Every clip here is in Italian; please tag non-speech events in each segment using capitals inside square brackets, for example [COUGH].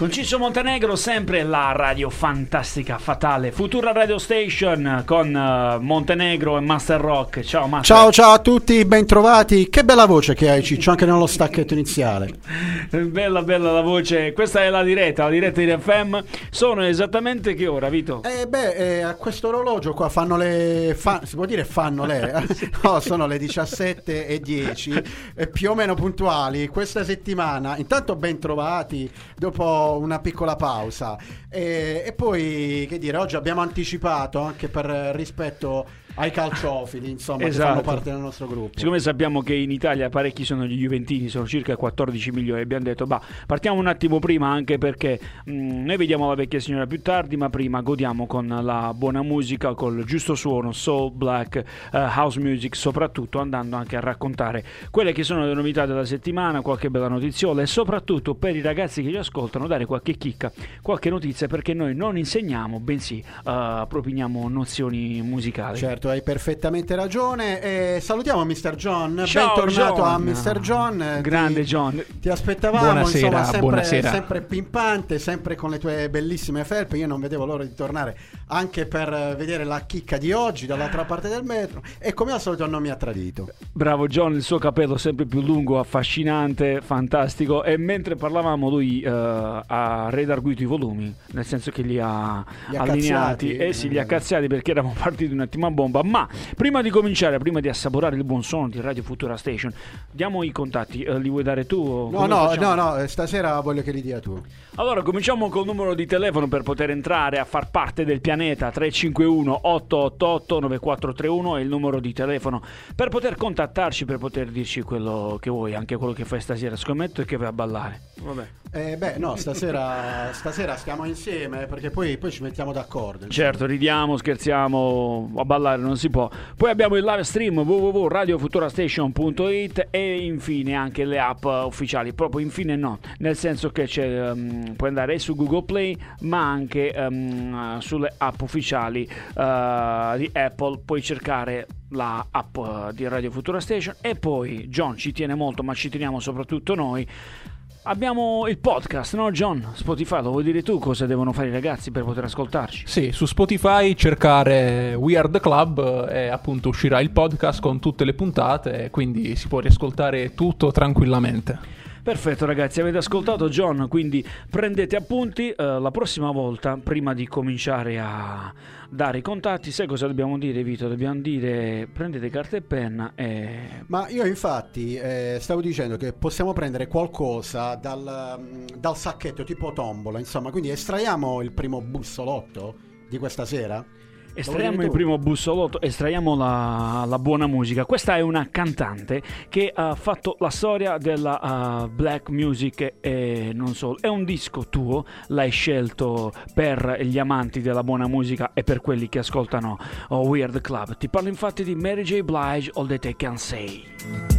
Con Ciccio Montenegro, sempre la radio fantastica, fatale, Futura Radio Station con eh, Montenegro e Master Rock. Ciao Master. Ciao ciao a tutti, bentrovati. Che bella voce che hai Ciccio, anche nello stacchetto iniziale. [LAUGHS] Bella, bella la voce. Questa è la diretta, la diretta di FM. Sono esattamente che ora, Vito? Eh beh, eh, a questo orologio qua fanno le... fa- si può dire fanno le... [LAUGHS] [LAUGHS] no, sono le 17 e 10, eh, più o meno puntuali. Questa settimana, intanto bentrovati dopo una piccola pausa. E, e poi, che dire, oggi abbiamo anticipato anche per rispetto ai calciofili, insomma, che fanno Esatto. parte del nostro gruppo. Siccome sappiamo che in Italia parecchi sono gli Juventini, sono circa 14 milioni, abbiamo detto, bah, partiamo un attimo prima anche perché mh, noi vediamo la vecchia signora più tardi, ma prima godiamo con la buona musica, col giusto suono, soul, black, eh, house music, soprattutto andando anche a raccontare quelle che sono le novità della settimana, qualche bella notiziola e soprattutto per i ragazzi che ci ascoltano dare qualche chicca, qualche notizia perché noi non insegniamo, bensì eh, propiniamo nozioni musicali. Certo, hai perfettamente ragione. E salutiamo Mr. John. Ciao, Bentornato a John. Mr. John. Grande ti, John. Ti aspettavamo, Buonasera, insomma, sempre, buonasera. sempre pimpante, sempre con le tue bellissime felpe. Io non vedevo l'ora di tornare anche per vedere la chicca di oggi dall'altra parte del metro. E come al solito non mi ha tradito. Bravo John, il suo capello sempre più lungo, affascinante, fantastico. E mentre parlavamo, lui eh, ha redarguito i volumi, nel senso che li ha Li ha allineati. cazziati. Eh sì, li ha cazziati perché eravamo partiti un attimo a bomba. Ma prima di cominciare, prima di assaporare il buon suono di Radio Futura Station, diamo i contatti. Eh, li vuoi dare tu? o No, no, no, no, eh, stasera voglio che li dia tu. Allora, cominciamo col numero di telefono per poter entrare a far parte del pianeta 351 888 9431 è il numero di telefono per poter contattarci, per poter dirci quello che vuoi, anche quello che fai stasera. Scommetto che vai a ballare. Vabbè. Eh, beh, no, stasera, stasera stiamo insieme perché poi, poi ci mettiamo d'accordo. insomma. Certo, ridiamo, scherziamo, a ballare non si può. Poi abbiamo il live stream www.radiofuturastation.it e infine anche le app ufficiali. Proprio infine no, nel senso che ehm, puoi andare su Google Play ma anche ehm, sulle app ufficiali eh, di Apple. Puoi cercare la app eh, di Radio Futura Station e poi John ci tiene molto ma ci teniamo soprattutto noi. Abbiamo il podcast, no John? Spotify, lo vuoi dire tu cosa devono fare i ragazzi per poter ascoltarci? Sì, su Spotify cercare We Are the Club e appunto uscirà il podcast con tutte le puntate, quindi si può riascoltare tutto tranquillamente. Perfetto ragazzi, avete ascoltato John, quindi prendete appunti. eh, la prossima volta, prima di cominciare a dare i contatti, sai cosa dobbiamo dire Vito? Dobbiamo dire prendete carta e penna e... Ma io infatti eh, stavo dicendo che possiamo prendere qualcosa dal, dal sacchetto tipo tombola, insomma, quindi estraiamo il primo bussolotto di questa sera. Estraiamo il primo bussolotto, estraiamo la, la buona musica. Questa è una cantante che ha fatto la storia della uh, black music e non solo. È un disco tuo, l'hai scelto per gli amanti della buona musica e per quelli che ascoltano oh, Weird Club. Ti parlo infatti di Mary J. Blige, All That I Can Say.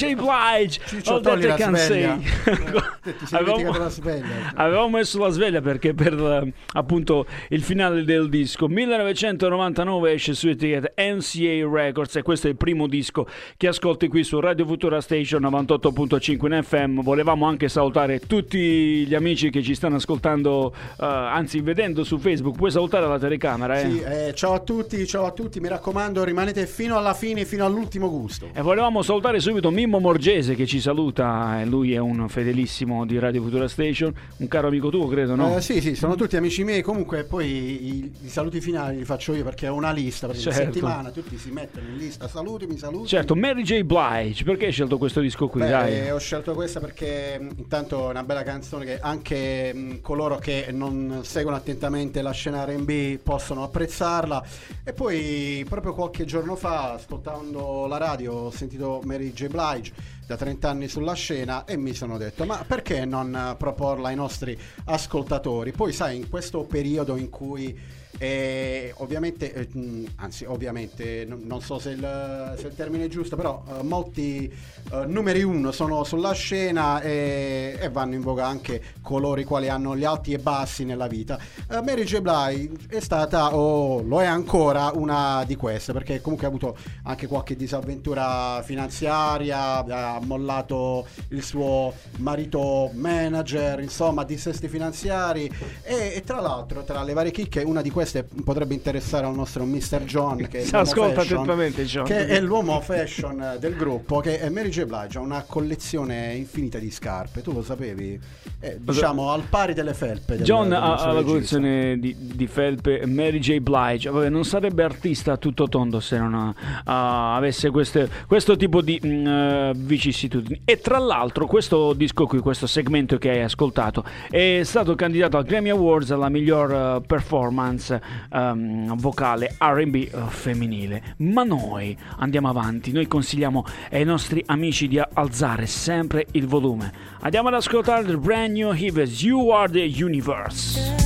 Mary J. Blige, All That togli I Can. Say. Ti sei dimenticato la sveglia. Avevamo messo la sveglia perché per eh, appunto il finale del disco 1999 esce su etichetta NCA Records e questo è il primo disco che ascolti qui su Radio Futura Station 98.5 in FM. Volevamo anche salutare tutti gli amici che ci stanno ascoltando, eh, anzi vedendo su Facebook. Puoi salutare la telecamera, eh? Sì, eh, ciao a tutti, ciao a tutti, mi raccomando rimanete fino alla fine, fino all'ultimo gusto. E volevamo salutare subito Mimmo Morgese che ci saluta, e lui è un fedelissimo di Radio Futura Station, un caro amico tuo, credo, no? Eh, sì, sì, sono tutti amici miei. Comunque, poi i, i saluti finali li faccio io perché ho una lista. Perché Certo. settimana tutti si mettono in lista. Salutimi, saluti. Certo, Mary J. Blige, perché hai scelto questo disco qui? Beh, Dai. eh, ho scelto questa perché intanto è una bella canzone che anche mh, coloro che non seguono attentamente la scena RB possono apprezzarla. E poi proprio qualche giorno fa, ascoltando la radio, ho sentito Mary J. Blige da 30 anni sulla scena e mi sono detto ma perché non proporla ai nostri ascoltatori? Poi sai, in questo periodo in cui eh, ovviamente, eh, anzi ovviamente, non, so se il, se il termine è giusto, però eh, molti eh, numeri uno sono sulla scena e, e vanno in voga anche coloro i quali hanno gli alti e bassi nella vita. Eh, Mary J. Blige è stata, o lo è ancora, una di queste, perché comunque ha avuto anche qualche disavventura finanziaria, ha mollato il suo marito manager, insomma, dissesti finanziari e, e tra l'altro, tra le varie chicche, una di queste potrebbe interessare al nostro Mr. John, che è ascolta fashion, John. che è l'uomo fashion del gruppo, che è Mary J. Blige, ha una collezione infinita di scarpe, tu lo sapevi? Eh, diciamo al pari delle felpe. del- John del ha, la collezione di, di felpe Mary J. Blige Vabbè, non sarebbe artista a tutto tondo se non ha- ha- avesse queste- questo tipo di mh, eh, vicissitudini e tra l'altro questo disco qui questo segmento che hai ascoltato è stato candidato al Grammy Awards alla miglior eh, performance ehm, vocale R&B eh, femminile. Ma noi andiamo avanti noi consigliamo ai nostri amici di alzare sempre il volume. Andiamo ad ascoltare il brand new Hives You Are the Universe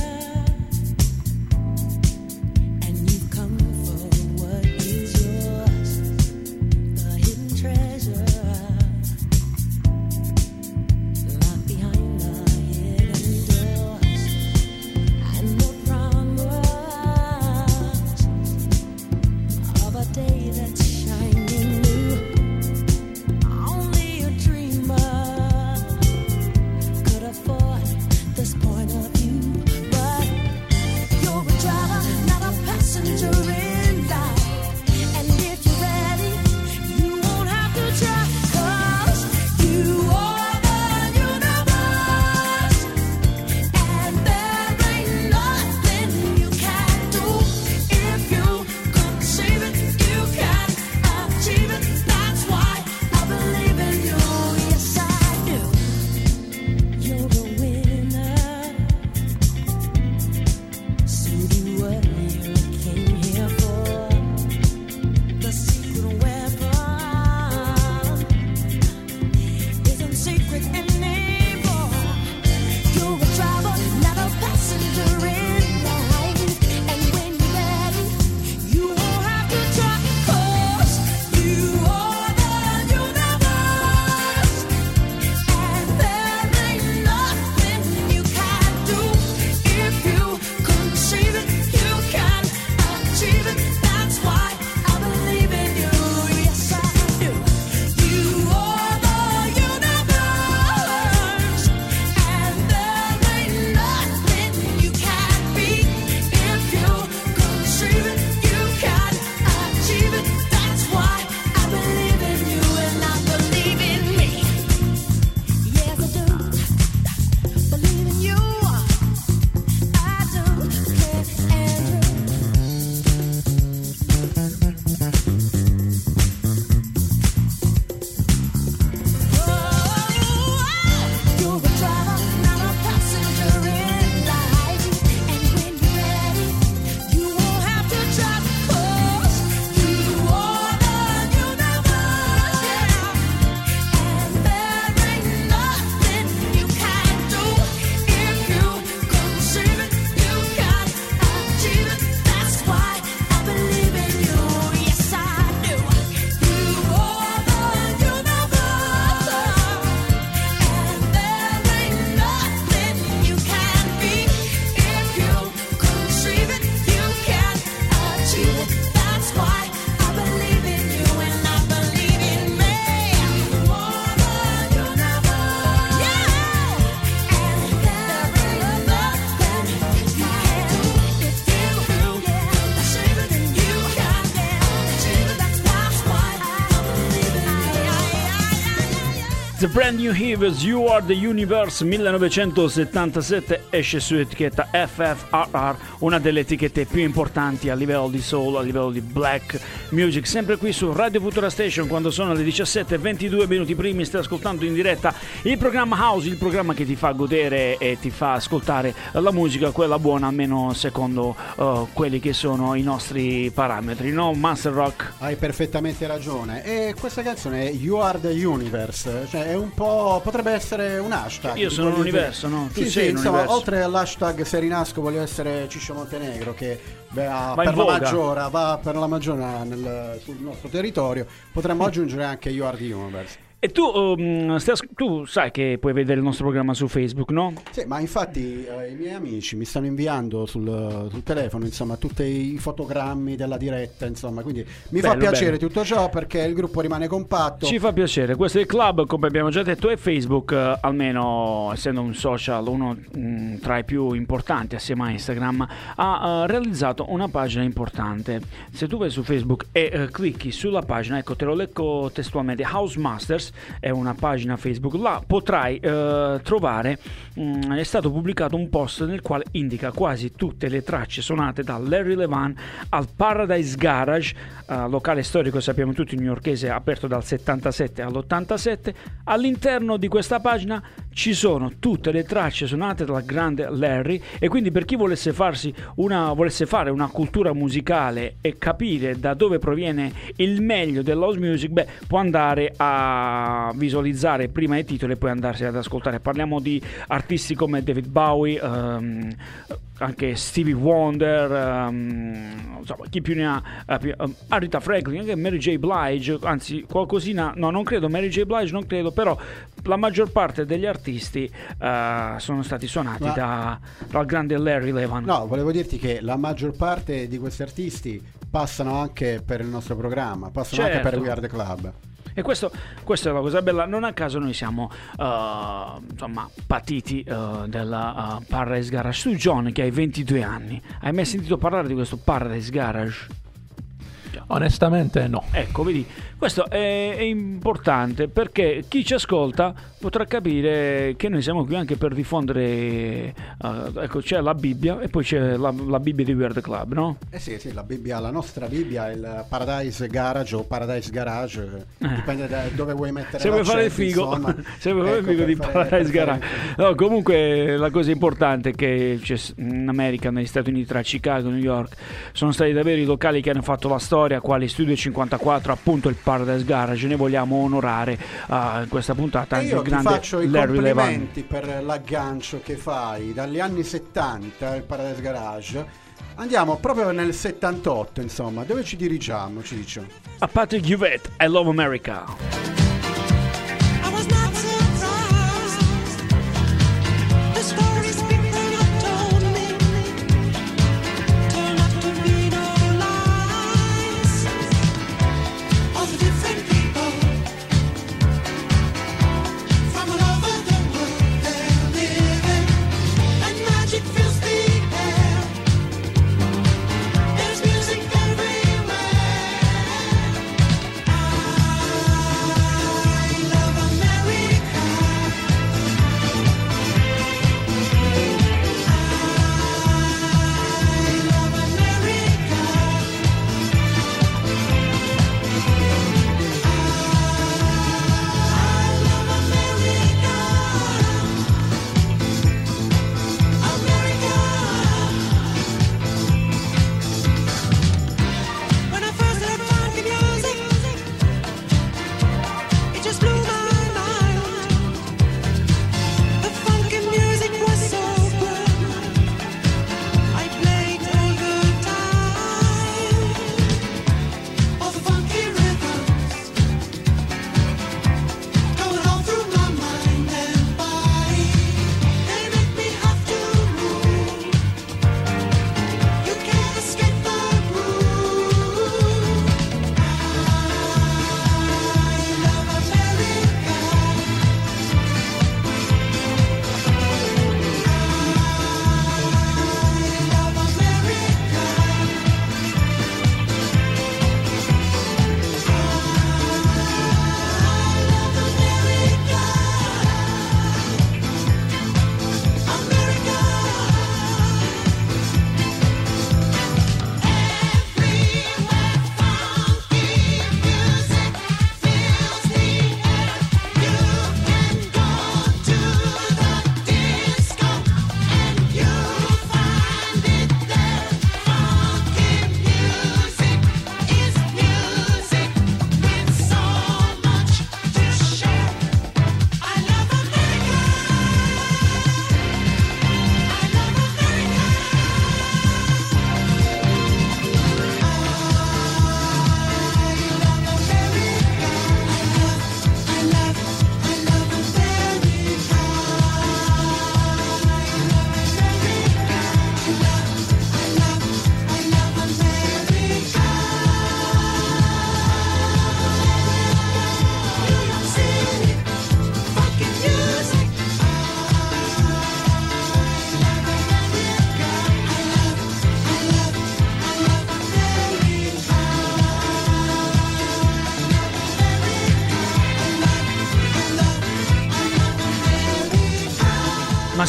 Brand New Heroes, You Are the Universe 1977 esce su etichetta FFRR, una delle etichette più importanti a livello di soul, a livello di black music, sempre qui su Radio Futura Station quando sono le 17.22 minuti primi, stai ascoltando in diretta il programma House, il programma che ti fa godere e ti fa ascoltare la musica, quella buona almeno secondo eh, quelli che sono i nostri parametri, no? Master Rock. Hai perfettamente ragione. E questa canzone è You Are the Universe, cioè è un po'. potrebbe essere un hashtag. Io sono l'universo, no? Tu Sì, sì, insomma, oltre all'hashtag Se rinasco voglio essere Ciccio Montenegro che Va in per la maggiora, va per la maggiora nel- sul nostro territorio, potremmo [LAUGHS] aggiungere anche You Are the Universe. E tu, um, stai as- tu sai che puoi vedere il nostro programma su Facebook, no? Sì, ma infatti eh, i miei amici mi stanno inviando sul, sul telefono insomma tutti i fotogrammi della diretta, insomma, quindi mi fa Bello, piacere bello. tutto ciò perché il gruppo rimane compatto. Ci fa piacere, questo è il club, come abbiamo già detto, e Facebook, eh, almeno essendo un social, uno mm, tra i più importanti assieme a Instagram, ha eh, realizzato una pagina importante. Se tu vai su Facebook e eh, clicchi sulla pagina, ecco te lo leggo testualmente, House Masters è una pagina Facebook, là potrai eh, trovare, mm, è stato pubblicato un post nel quale indica quasi tutte le tracce suonate da Larry Levan al Paradise Garage, eh, locale storico sappiamo tutti newyorkese aperto dal 77 all'87. All'interno di questa pagina ci sono tutte le tracce suonate dal grande Larry e quindi per chi volesse, una, volesse fare una cultura musicale e capire da dove proviene il meglio dell'house music, beh, può andare a visualizzare prima i titoli e poi andarsi ad ascoltare. Parliamo di artisti come David Bowie, ehm, anche Stevie Wonder, ehm, insomma, chi più ne ha, eh, più- ehm, Aretha Franklin, anche Mary J. Blige, anzi qualcosina, no non credo, Mary J. Blige non credo, però la maggior parte degli artisti eh, sono stati suonati Ma- da- dal grande Larry Levan. No, volevo dirti che la maggior parte di questi artisti passano anche per il nostro programma, passano anche Certo. per We Are the Club. E questo, questa è la cosa bella, non a caso noi siamo eh, insomma patiti eh, della eh, Paradise Garage. Tu John che hai 22 anni, hai mai sentito parlare di questo Paradise Garage? Onestamente no. Ecco, vedi, questo è, è importante perché chi ci ascolta potrà capire che noi siamo qui anche per diffondere, eh, ecco, c'è la Bibbia e poi c'è la, la Bibbia di Weird Club, no? Eh sì, sì, la Bibbia, la nostra Bibbia il Paradise Garage o Paradise Garage, eh, dipende da dove vuoi mettere Se vuoi fare il figo, insomma. [LAUGHS] se vuoi fare il Ecco, figo di fare- Paradise Garage. No, comunque la cosa importante è che in America, negli Stati Uniti, tra Chicago e New York, sono stati davvero i locali che hanno fatto la storia, quali Studio 54, appunto il Paradise Garage. Ne vogliamo onorare ah, in questa puntata E io ti faccio i Larry Levan. complimenti per l'aggancio che fai dagli anni 70 il Paradise Garage. Andiamo proprio nel 78, insomma, dove ci dirigiamo, Ciccio? A Patrick Juvette, I Love America.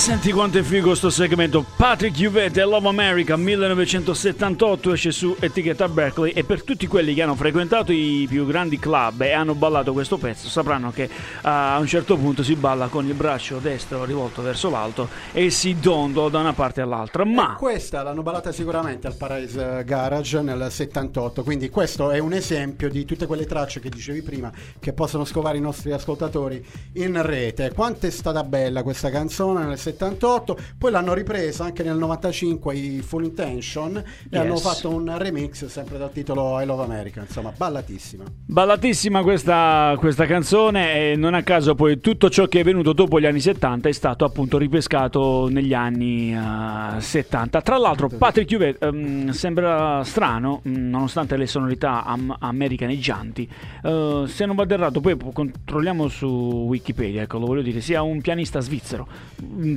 Senti quanto è figo sto segmento. Patrick Juvette, Love America 1978 esce su etichetta Berkeley e per tutti quelli che hanno frequentato i più grandi club e hanno ballato questo pezzo sapranno che a un certo punto si balla con il braccio destro rivolto verso l'alto e si dondola da una parte all'altra. Ma Questa l'hanno ballata sicuramente al Paradise Garage nel 78, quindi questo è un esempio di tutte quelle tracce che dicevi prima che possono scovare i nostri ascoltatori in rete. Quanto è stata bella questa canzone nel 78, poi l'hanno ripresa anche nel 95 i Full Intention e Yes. hanno fatto un remix sempre dal titolo I Love America, insomma, ballatissima. Ballatissima questa, questa canzone e non a caso poi tutto ciò che è venuto dopo gli anni 70 è stato appunto ripescato negli anni eh, 70. Tra l'altro Patrick Juvet ehm, sembra strano, mh, nonostante le sonorità am- americaneggianti, eh, se non vado errato, poi controlliamo su Wikipedia, ecco lo voglio dire, sia un pianista svizzero.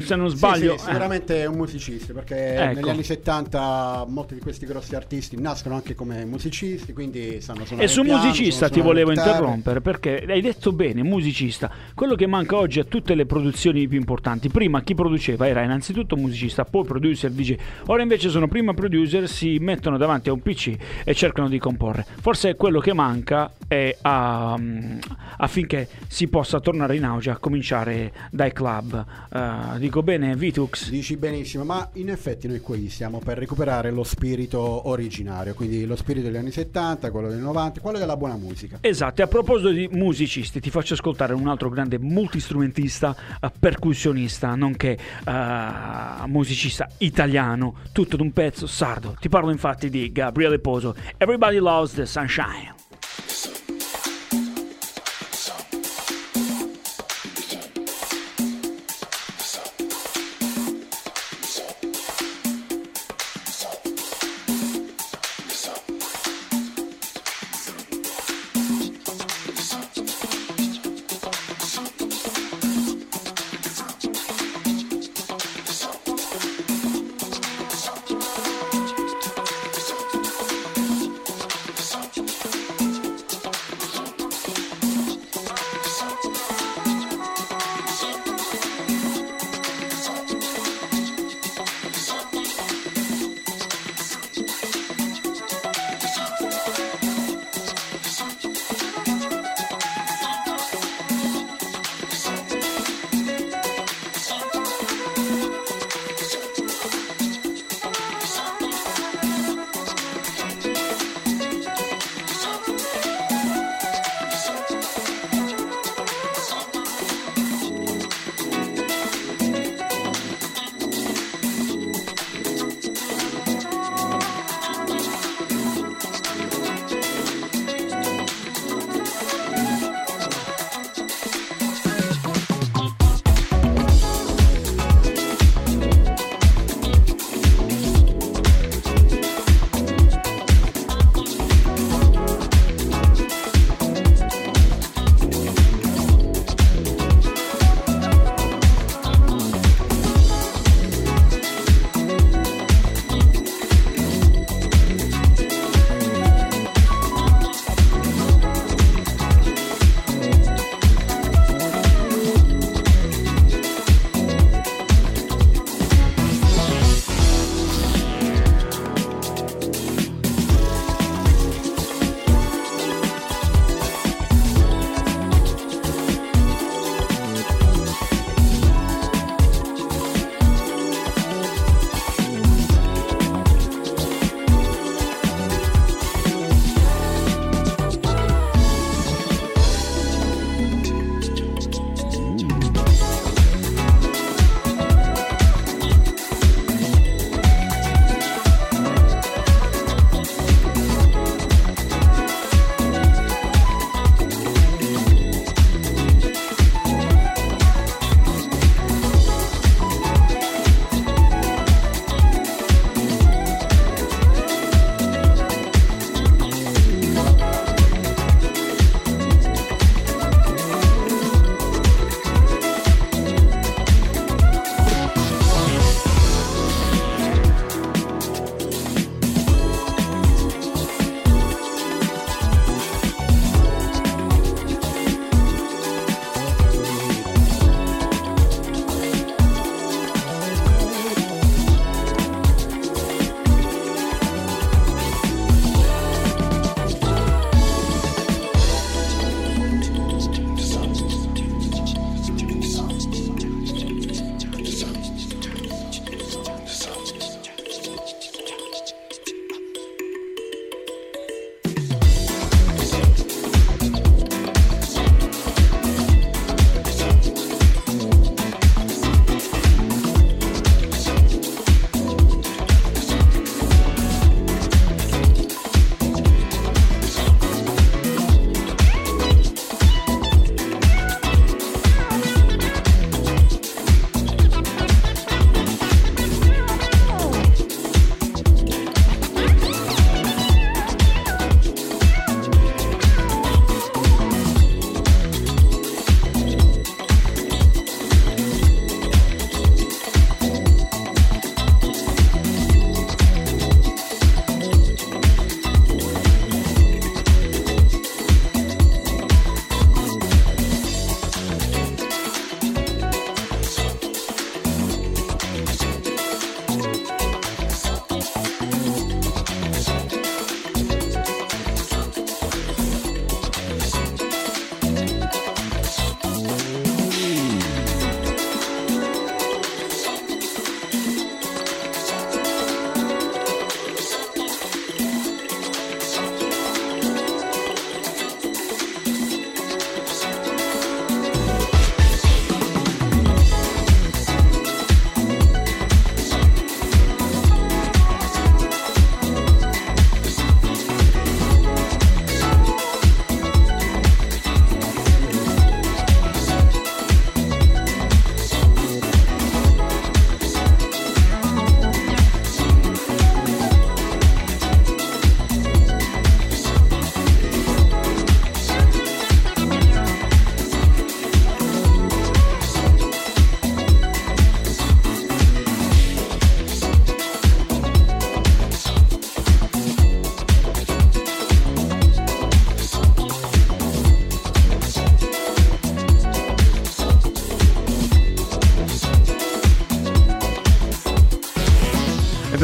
Se non Sì, sbaglio... sì, sicuramente è un musicista perché Ecco. negli anni 70 molti di questi grossi artisti nascono anche come musicisti, quindi sanno suonare E su piano, musicista ti volevo interrompere perché hai detto bene, musicista. Quello che manca oggi a tutte le produzioni più importanti. Prima chi produceva era innanzitutto musicista, poi producer, DJ. Ora invece sono prima producer, si mettono davanti a un PC e cercano di comporre. Forse quello che manca è a- affinché si possa tornare in auge a cominciare dai club. Eh, dico bene, Vitux? Dici benissimo, ma in effetti noi qui stiamo per recuperare lo spirito originario, quindi lo spirito degli anni 70, quello del 90, quello della buona musica. Esatto, e a proposito di musicisti, ti faccio ascoltare un altro grande multistrumentista, eh, percussionista, nonché eh, musicista italiano, tutto d'un pezzo sardo. Ti parlo infatti di Gabriele Poso. Everybody loves the. Sunshine.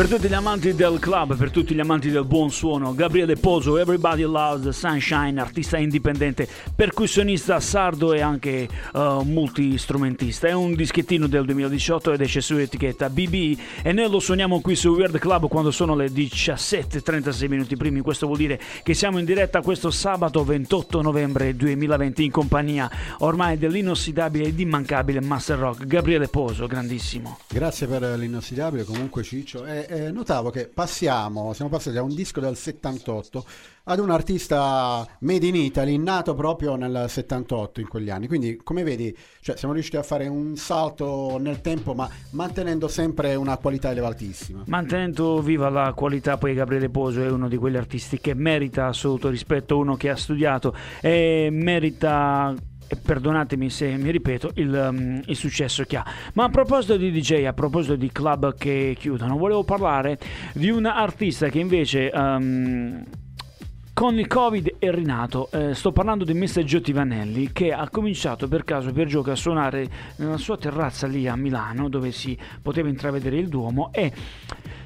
Tutti gli amanti del club, per tutti gli amanti del buon suono, Gabriele Poso, Everybody Loves Sunshine, artista indipendente, percussionista sardo e anche uh, multistrumentista. È un dischettino del 2018 ed esce su etichetta BB e noi lo suoniamo qui su Weird Club quando sono le 17.36 minuti primi. Questo vuol dire che siamo in diretta questo sabato 28 novembre 2020 in compagnia ormai dell'inossidabile ed immancabile Master Rock Gabriele Poso, grandissimo. Grazie per l'inossidabile, comunque Ciccio. E, e notavo che passiamo, siamo passati da un disco del 78 ad un artista made in Italy, nato proprio nel 78 in quegli anni. Quindi, come vedi, cioè, siamo riusciti a fare un salto nel tempo, ma mantenendo sempre una qualità elevatissima. Mantenendo viva la qualità, poi Gabriele Poso è uno di quegli artisti che merita assoluto rispetto, uno che ha studiato e merita e perdonatemi se mi ripeto, il, um, il successo che ha. Ma a proposito di DJ, a proposito di club che chiudono, volevo parlare di un artista che invece... um, con il Covid è rinato. Eh, sto parlando di Mr. Giotti Vanelli che ha cominciato per caso per gioco a suonare nella sua terrazza lì a Milano dove si poteva intravedere il Duomo e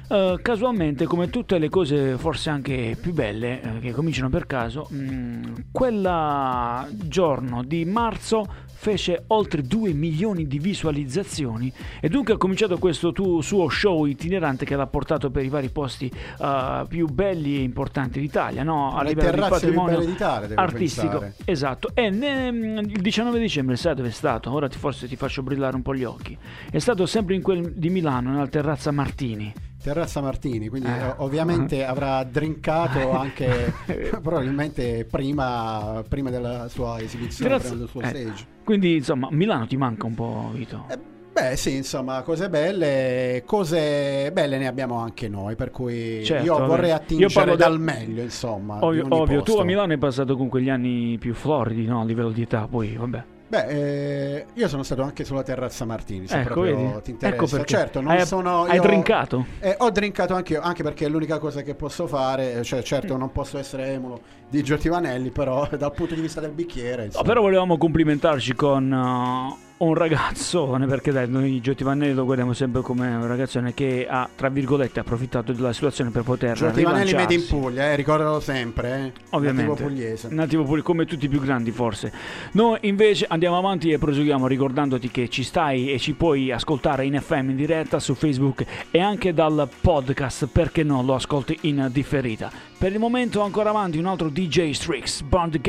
eh, casualmente come tutte le cose forse anche più belle eh, che cominciano per caso, mh, quel giorno di marzo fece oltre 2 milioni di visualizzazioni e dunque ha cominciato questo tuo, suo show itinerante che l'ha portato per i vari posti eh, più belli e importanti d'Italia, no? a Le livello di patrimonio d'Italia, artistico. pensare. Esatto, e ne- il 19 dicembre sai dove è stato? Ora ti, forse ti faccio brillare un po' gli occhi. È stato sempre in quel di Milano, nella terrazza Martini. Terrazza Martini, quindi Eh. eh, ovviamente [LAUGHS] avrà drinkato anche [LAUGHS] probabilmente prima, prima della sua esibizione, Grazie- prima del suo eh, stage. Quindi insomma, Milano ti manca un po', Vito. Eh, Beh sì, insomma, cose belle, cose belle ne abbiamo anche noi, per cui Certo, io vorrei Io attingere del- dal meglio, insomma. Ovvio, ovvio. tu a Milano hai passato comunque gli anni più floridi, no? A livello di età, poi vabbè. Beh, eh, io sono stato anche sulla terrazza Martini, se Ecco, proprio vedi? ti interessa. Ecco. Certo, non hai, sono hai io- drinkato? Eh, ho drinkato anche io, anche perché è l'unica cosa che posso fare, cioè certo non posso essere emulo di Giotti Vanelli, però [LAUGHS] dal punto di vista del bicchiere... No, però volevamo complimentarci con uh, un ragazzone, perché dai, noi Giotti Vanelli lo guardiamo sempre come un ragazzone che ha, tra virgolette, approfittato della situazione per poter Giotti Vanelli made in. Puglia, eh, ricordalo sempre, eh. Ovviamente, Nativo pugliese. nativo pugli- come tutti i più grandi forse. Noi invece andiamo avanti e proseguiamo ricordandoti che ci stai e ci puoi ascoltare in FM in diretta su Facebook e anche dal podcast perché no lo ascolti in differita. Per il momento ancora avanti un altro DJ Strix, Burn the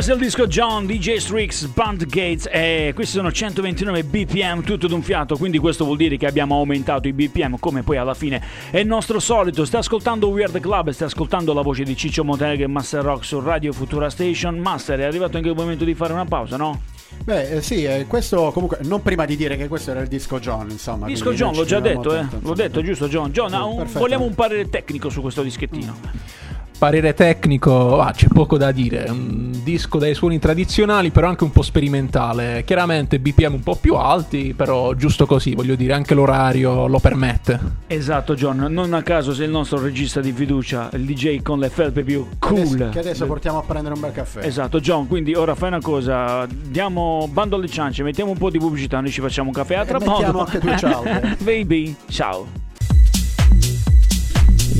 questo è il disco John, DJ Strix, Band Gates e questi sono 129 BPM tutto d'un fiato, quindi questo vuol dire che abbiamo aumentato i BPM come poi alla fine è il nostro solito. Stai ascoltando Weird Club, stai ascoltando la voce di Ciccio Montega e Master Rock su Radio Futura Station. Master, è arrivato anche il momento di fare una pausa, no? Beh, eh, sì, eh, questo comunque, non prima di dire che questo era il disco John, insomma. Disco John, l'ho già detto, eh. L'ho detto, giusto John? John, ha un- vogliamo un parere tecnico su questo dischettino. Parere tecnico, ah, c'è poco da dire. Un disco dai suoni tradizionali, però anche un po' sperimentale. Chiaramente BPM un po' più alti, però giusto così, voglio dire, anche l'orario lo permette. Esatto John, non a caso sei il nostro regista di fiducia, il DJ con le felpe più cool. Adesso- che adesso portiamo a prendere un bel caffè. Esatto, John, quindi ora fai una cosa, diamo bando alle ciance, mettiamo un po' di pubblicità, noi ci facciamo un caffè a tra mettiamo poco. anche due ciao, [LAUGHS] eh. Baby, ciao.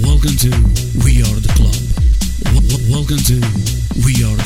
Welcome to welcome to We Are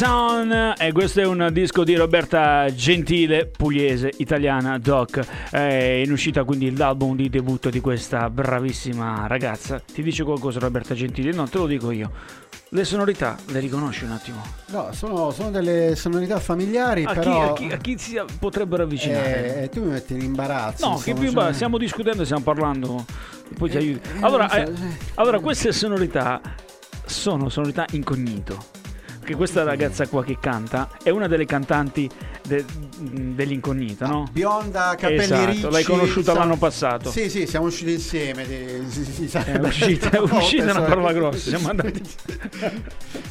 Sound e questo è un disco di Roberta Gentile, pugliese, italiana, doc. È in uscita quindi l'album di debutto di questa bravissima ragazza. Ti dice qualcosa Roberta Gentile? No, te lo dico io. Le sonorità le riconosci un attimo? No, sono, sono delle sonorità familiari, A chi, però... a chi- a chi si potrebbero avvicinare? eh, tu mi metti in imbarazzo. No, che più cioè- stiamo discutendo, stiamo parlando. Poi ti Eh, aiuto. eh, Allora, so, eh, eh. allora, queste sonorità sono sonorità incognito. Perché questa ragazza qua che canta è una delle cantanti de- dell'incognito, no? Bionda, capelli Esatto, ricci. l'hai conosciuta sa- l'anno passato. Sì, sì, siamo usciti insieme. si- si- si- È uscita, è uscita una parola grossa. Siamo [LAUGHS] andati.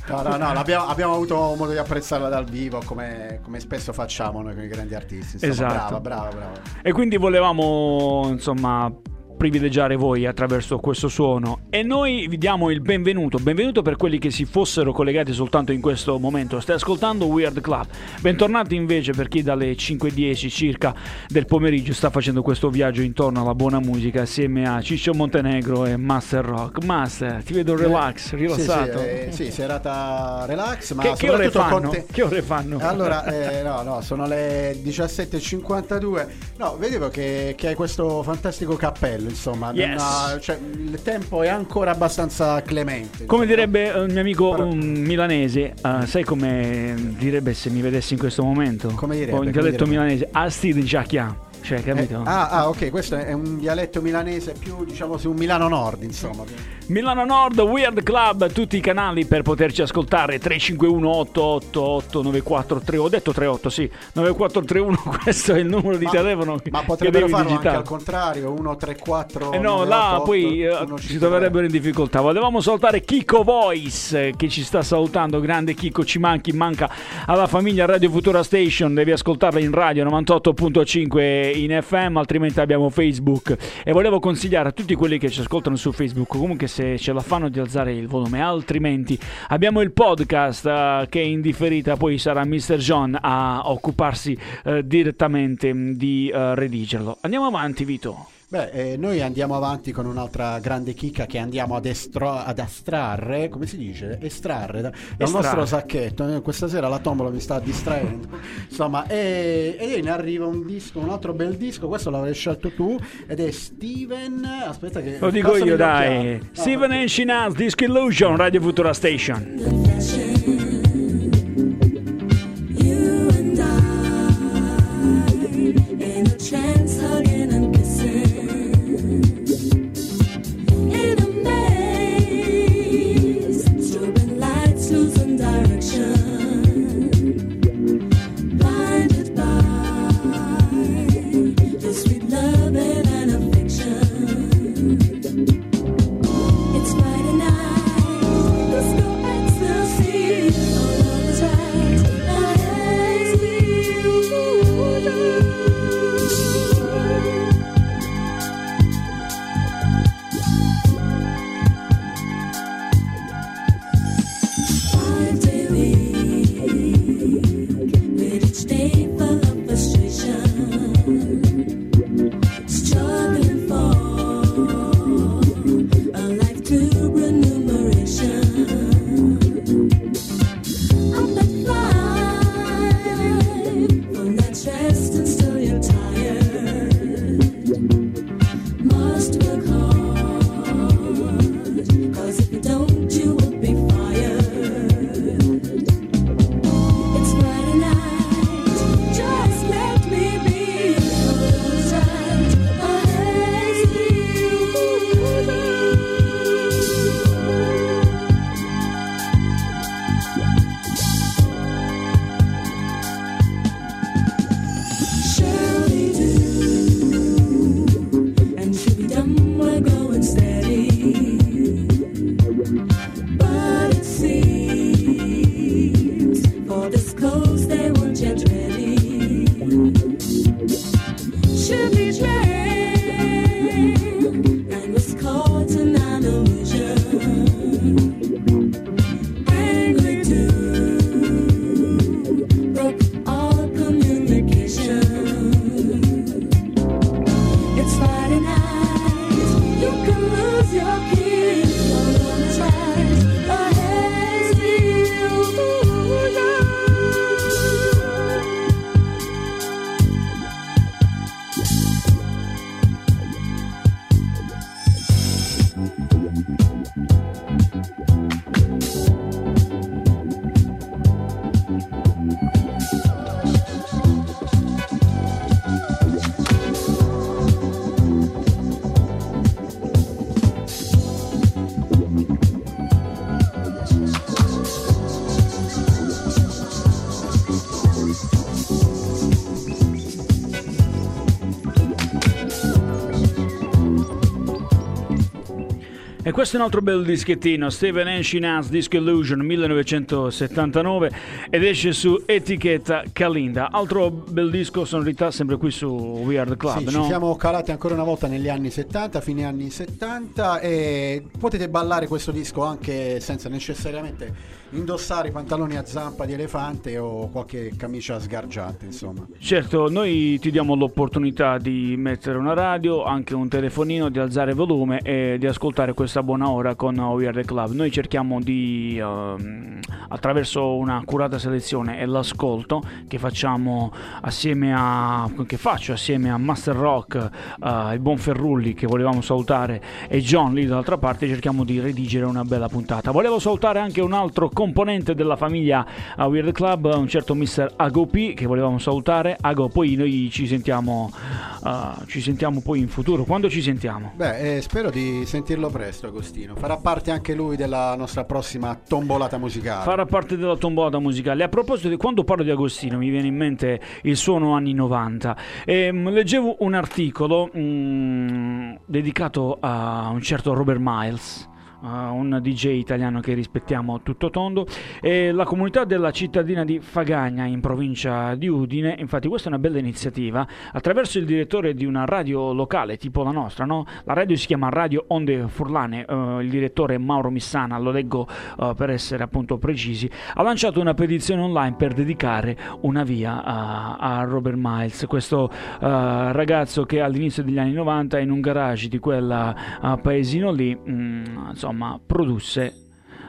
No, no, no, abbiamo avuto modo di apprezzarla dal vivo come, come spesso facciamo noi con i grandi artisti. Insomma, Esatto. Brava, brava, brava. E quindi volevamo, insomma, privilegiare voi attraverso questo suono e noi vi diamo il benvenuto, benvenuto per quelli che si fossero collegati soltanto in questo momento. Stai ascoltando Weird Club. Bentornati invece per chi dalle 5:10 circa del pomeriggio sta facendo questo viaggio intorno alla buona musica assieme a Ciccio Montenegro e Master Rock. Master, ti vedo relax, rilassato. Sì, sì, eh, sì, serata relax, ma che, che ore fanno? te- Che ore fanno? Allora, [LAUGHS] eh, no, no, sono le 17.52. No, vedevo che, che hai questo fantastico cappello, insomma. Yes. ha- cioè, il tempo è ancora abbastanza clemente. Come insomma. direbbe un mio amico Però- un milanese, eh, sai come direbbe se mi vedessi in questo momento? Come direbbe, O in come dialetto direbbe? milanese, Astrid Giacchia. Cioè, Eh, capito? ah, ah, ok, questo è un dialetto milanese più, diciamo, su un Milano Nord, insomma. Milano Nord, Weird Club, tutti i canali per poterci ascoltare 351 888 9431 ho detto 38 sì 9431 [LAUGHS] questo è il numero di Ma- telefono che- Ma potrebbero devi farlo anche digitare al contrario, 134 Eh no, là poi eh, si troverebbero in difficoltà. Volevamo salutare Kiko Voice eh, che ci sta salutando. Grande Kiko, ci manchi, manca alla famiglia Radio Futura Station. Devi ascoltarla in radio 98.5 in FM, altrimenti abbiamo Facebook. E volevo consigliare a tutti quelli che ci ascoltano su Facebook, comunque se ce la fanno di alzare il volume, altrimenti abbiamo il podcast eh, che in differita poi sarà Mr. John a occuparsi eh, direttamente mh, di eh, redigerlo. Andiamo avanti, Vito. Beh, eh, noi andiamo avanti con un'altra grande chicca che andiamo ad, estro- ad estrarre, come si dice? Estrarre da- dal Estrarre. nostro sacchetto. Eh, Questa sera la tombola mi sta distraendo. [LAUGHS] Insomma, e, e ne arriva un disco, un altro bel disco. Questo l'avrei scelto tu ed è Steven. Aspetta, che Lo dico io, dai. No, Steven and Shinaz, Disc Illusion, Radio Futura Station. Questo è un altro bel dischettino, Steven Enchinaz Disco Illusion 1979 ed esce su etichetta Kalinda. Altro bel disco sonorità sempre qui su We Are The Club, Sì, no? ci siamo calati ancora una volta negli anni 70, fine anni 70 e potete ballare questo disco anche senza necessariamente indossare i pantaloni a zampa di elefante o qualche camicia sgargiante, insomma. Certo, noi ti diamo l'opportunità di mettere una radio, anche un telefonino, di alzare il volume e di ascoltare questa buona ora con We Are The Club. Noi cerchiamo di, ehm, attraverso una curata selezione e l'ascolto che facciamo assieme a, che faccio assieme a Master Rock, eh, il buon Ferrulli che volevamo salutare e John lì dall'altra parte, cerchiamo di redigere una bella puntata. Volevo salutare anche un altro componente della famiglia We Are The Club, un certo Mr. Ago P che volevamo salutare. Ago, poi noi ci sentiamo, uh, ci sentiamo poi in futuro. Quando ci sentiamo? Beh, eh, spero di sentirlo presto, Agostino. Farà parte anche lui della nostra prossima tombolata musicale. Farà parte della tombolata musicale. A proposito di quando parlo di Agostino, mi viene in mente il suono anni 90. Ehm, leggevo un articolo mm, dedicato a un certo Robert Miles. Un DJ italiano che rispettiamo tutto tondo e la comunità della cittadina di Fagagna in provincia di Udine infatti questa è una bella iniziativa attraverso il direttore di una radio locale tipo la nostra no? la radio si chiama Radio Onde Furlane uh, il direttore Mauro Missana lo leggo uh, per essere appunto precisi ha lanciato una petizione online per dedicare una via a, a Robert Miles questo ragazzo che all'inizio degli anni 90 in un garage di quel paesino lì mh, insomma produsse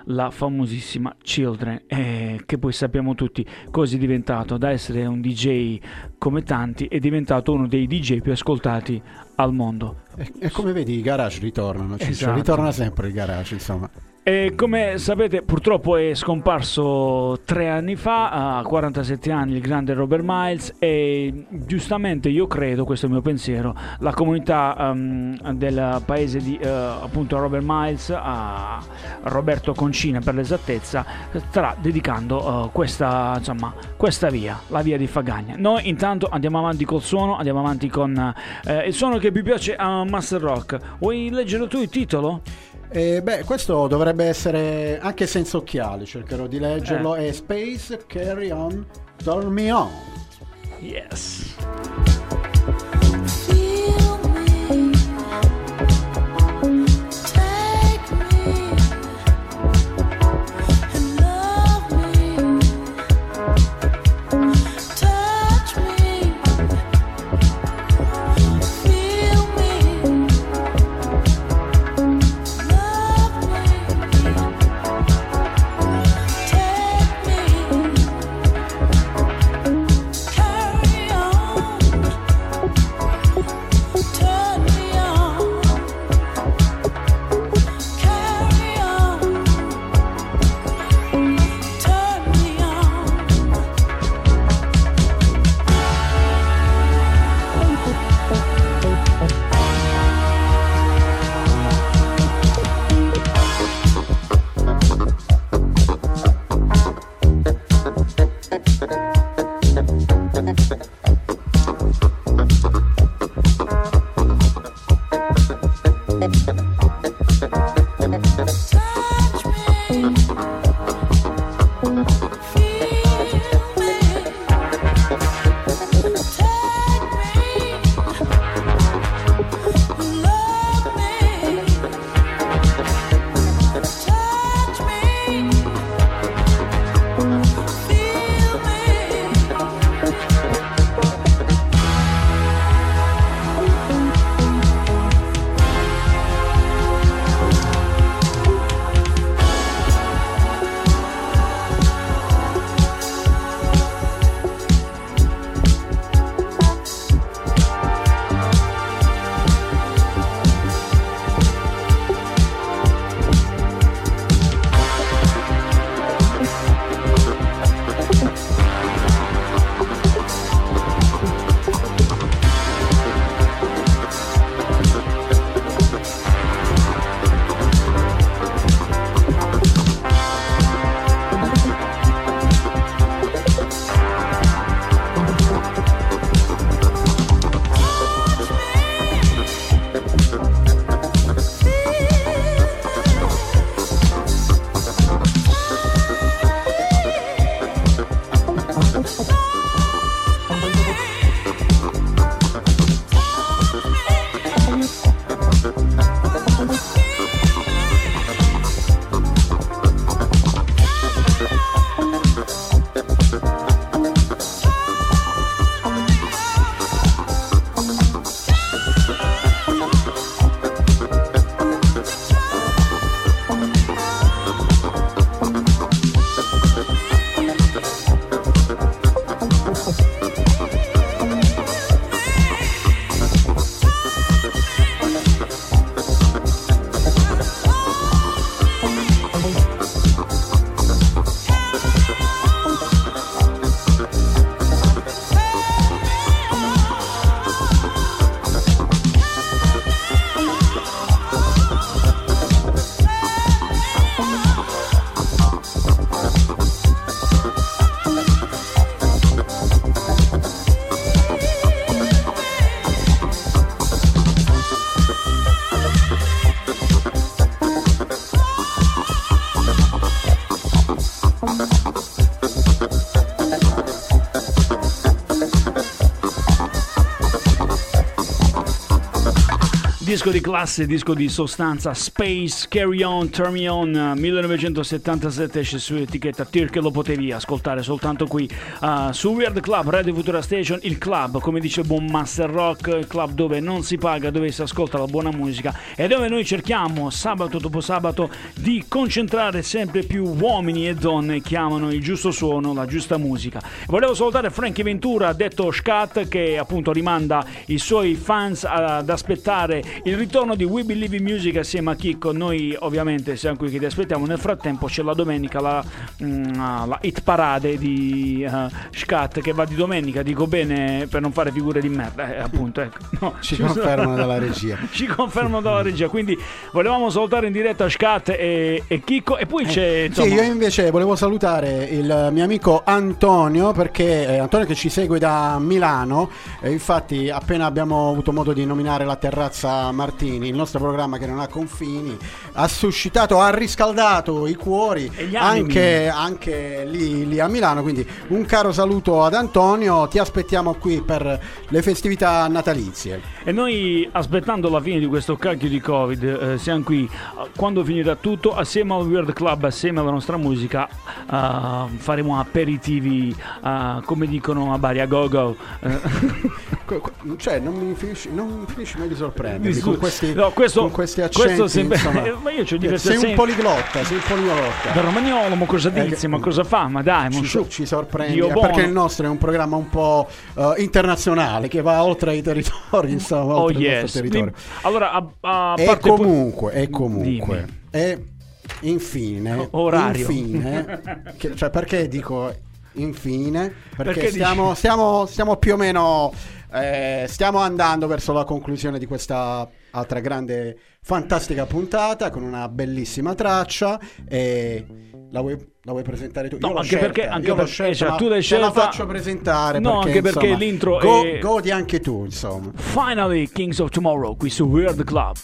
la famosissima Children eh, che poi sappiamo tutti cosa è diventato da essere un DJ come tanti è diventato uno dei DJ più ascoltati al mondo. E, e come vedi i garage ritornano Esatto. ritorna sempre il garage insomma E come sapete, purtroppo è scomparso tre anni fa, a 47 anni, il grande Robert Miles. E giustamente io credo, questo è il mio pensiero, la comunità ehm, del paese di eh, appunto Robert Miles, a Roberto Concina per l'esattezza, starà dedicando eh, questa, insomma, questa via, la via di Fagagna. Noi intanto andiamo avanti col suono, andiamo avanti con eh, il suono che più piace a Master Rock. Vuoi leggere tu il titolo? E beh, questo dovrebbe essere anche senza occhiali, cercherò di leggerlo. Eh. È Space Carry On, Turn Me On. Yes. Disco di classe, disco di sostanza, Space, Carry On, Turn Me On, eh, 1977 esce su etichetta Tir che lo potevi ascoltare soltanto qui eh, su Weird Club, Radio Futura Station, il club, come dice buon Master Rock, il club dove non si paga, dove si ascolta la buona musica e dove noi cerchiamo sabato dopo sabato di concentrare sempre più uomini e donne che amano il giusto suono, la giusta musica. Volevo salutare Frankie Ventura, detto Scat, che appunto rimanda i suoi fans ad aspettare il ritorno di We Believe in Music assieme a Chicco. Noi ovviamente siamo qui che ti aspettiamo. Nel frattempo c'è la domenica la, mm, la hit parade di uh, Scat che va di domenica, dico bene per non fare figure di merda, eh, appunto. Ecco. [LAUGHS] No, Ci confermano dalla [LAUGHS] regia. ci confermano dalla regia. Quindi volevamo salutare in diretta Scat e, e Chicco. E poi c'è. Insomma, Sì, io invece volevo salutare il mio amico Antonio perché eh, Antonio che ci segue da Milano, eh, infatti appena abbiamo avuto modo di nominare la terrazza Martini, il nostro programma che non ha confini, ha suscitato, ha riscaldato i cuori anche, anche lì, lì a Milano, quindi un caro saluto ad Antonio, ti aspettiamo qui per le festività natalizie. E noi aspettando la fine di questo cacchio di Covid, eh, siamo qui quando finirà tutto, assieme al Weird Club, assieme alla nostra musica, eh, faremo aperitivi, eh, come dicono a Bari, a go go. Eh, [LAUGHS] co- Cioè, non mi finisci, non finisci mai di sorprendermi Mi con questi, no, questo- con questi questo accenti. sembra- insomma. eh, [LAUGHS] ma io c'ho diversi Sei un accenti. poliglotta, sei un poliglotta. da romagnolo, ma cosa Eh, dici? Ma cosa fa? Ma dai, ci, su. ci sorprendi eh, perché il nostro è un programma un po' eh, internazionale che va oltre i territori, [LAUGHS] insomma, Oh yes. territorio. Allora, a, a E comunque, e comunque, e infine, Orario. infine, [LAUGHS] che- cioè perché dico infine? Perché, Perché stiamo, stiamo, stiamo più o meno, eh, stiamo andando verso la conclusione di questa altra grande, fantastica puntata con una bellissima traccia e la vuoi, la vuoi presentare tu? No, anche scelta, perché- anche perché, scelta, ma tu l'hai te la scelta- faccio presentare No, perché, anche perché insomma, l'intro go- è- godi anche tu, insomma. Finally, Kings of Tomorrow, qui su Weird Club.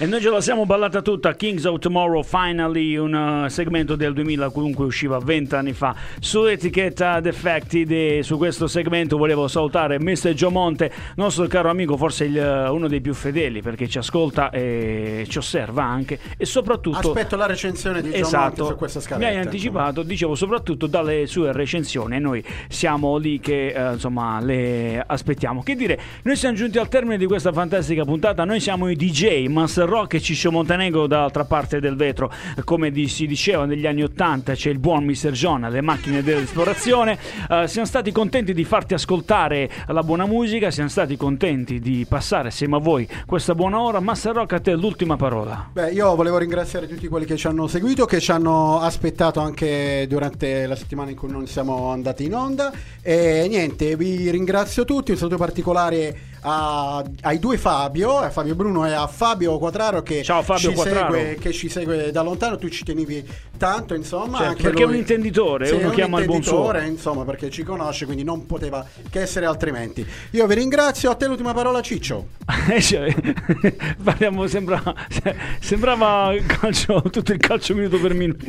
Noi ce la siamo ballata tutta. Kings of Tomorrow, finally, un uh, segmento del 2000, comunque usciva 20 anni fa. Su etichetta Defected, e su questo segmento volevo salutare Mr. Giomonte, nostro caro amico, forse il, uh, uno dei più fedeli perché ci ascolta e ci osserva anche. E soprattutto. Aspetto la recensione di Esatto, su questa mi scaletta. hai anticipato, dicevo soprattutto dalle sue recensioni e noi siamo lì che eh, insomma le aspettiamo. Che dire, noi siamo giunti al termine di questa fantastica puntata, noi siamo i DJ, Master Rock e Ciccio Montenegro dall'altra parte del vetro, come di- si diceva negli anni 80 c'è il buon Mr. John alle macchine dell'esplorazione, Eh, siamo stati contenti di farti ascoltare la buona musica, siamo stati contenti di passare assieme a voi questa buona ora, Master Rock a te l'ultima parola. Beh, io volevo ringraziare tutti quelli che ci hanno seguito, che ci hanno aspettato anche durante la settimana in cui non siamo andati in onda. E niente, vi ringrazio tutti. Un saluto particolare a- ai due Fabio, a Fabio Bruno e a Fabio Quatraro che, Ciao, Fabio ci, Quattraro. segue, che ci segue da lontano. Tu ci tenevi tanto, insomma. Certo, anche perché è lui- un intenditore, Sì, uno è un chiama il buon suo. insomma, perché ci conosce, quindi non poteva che essere altrimenti. Io vi ringrazio. A te l'ultima parola, Ciccio. [LAUGHS] Eh, cioè, [LAUGHS] parliamo, sembra, [LAUGHS] sembrava calcio, tutto il calcio minuto per minuto.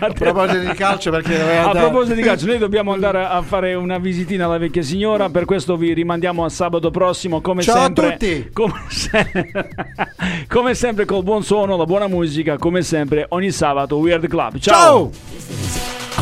A proposito di calcio, perché a proposito di calcio, noi dobbiamo andare a fare una visitina alla vecchia signora. Per questo vi rimandiamo a sabato prossimo. Come Ciao a sempre, tutti! Come, se- [LAUGHS] come sempre, col buon suono, la buona musica. Come sempre, ogni sabato, Weird Club. Ciao! Ciao!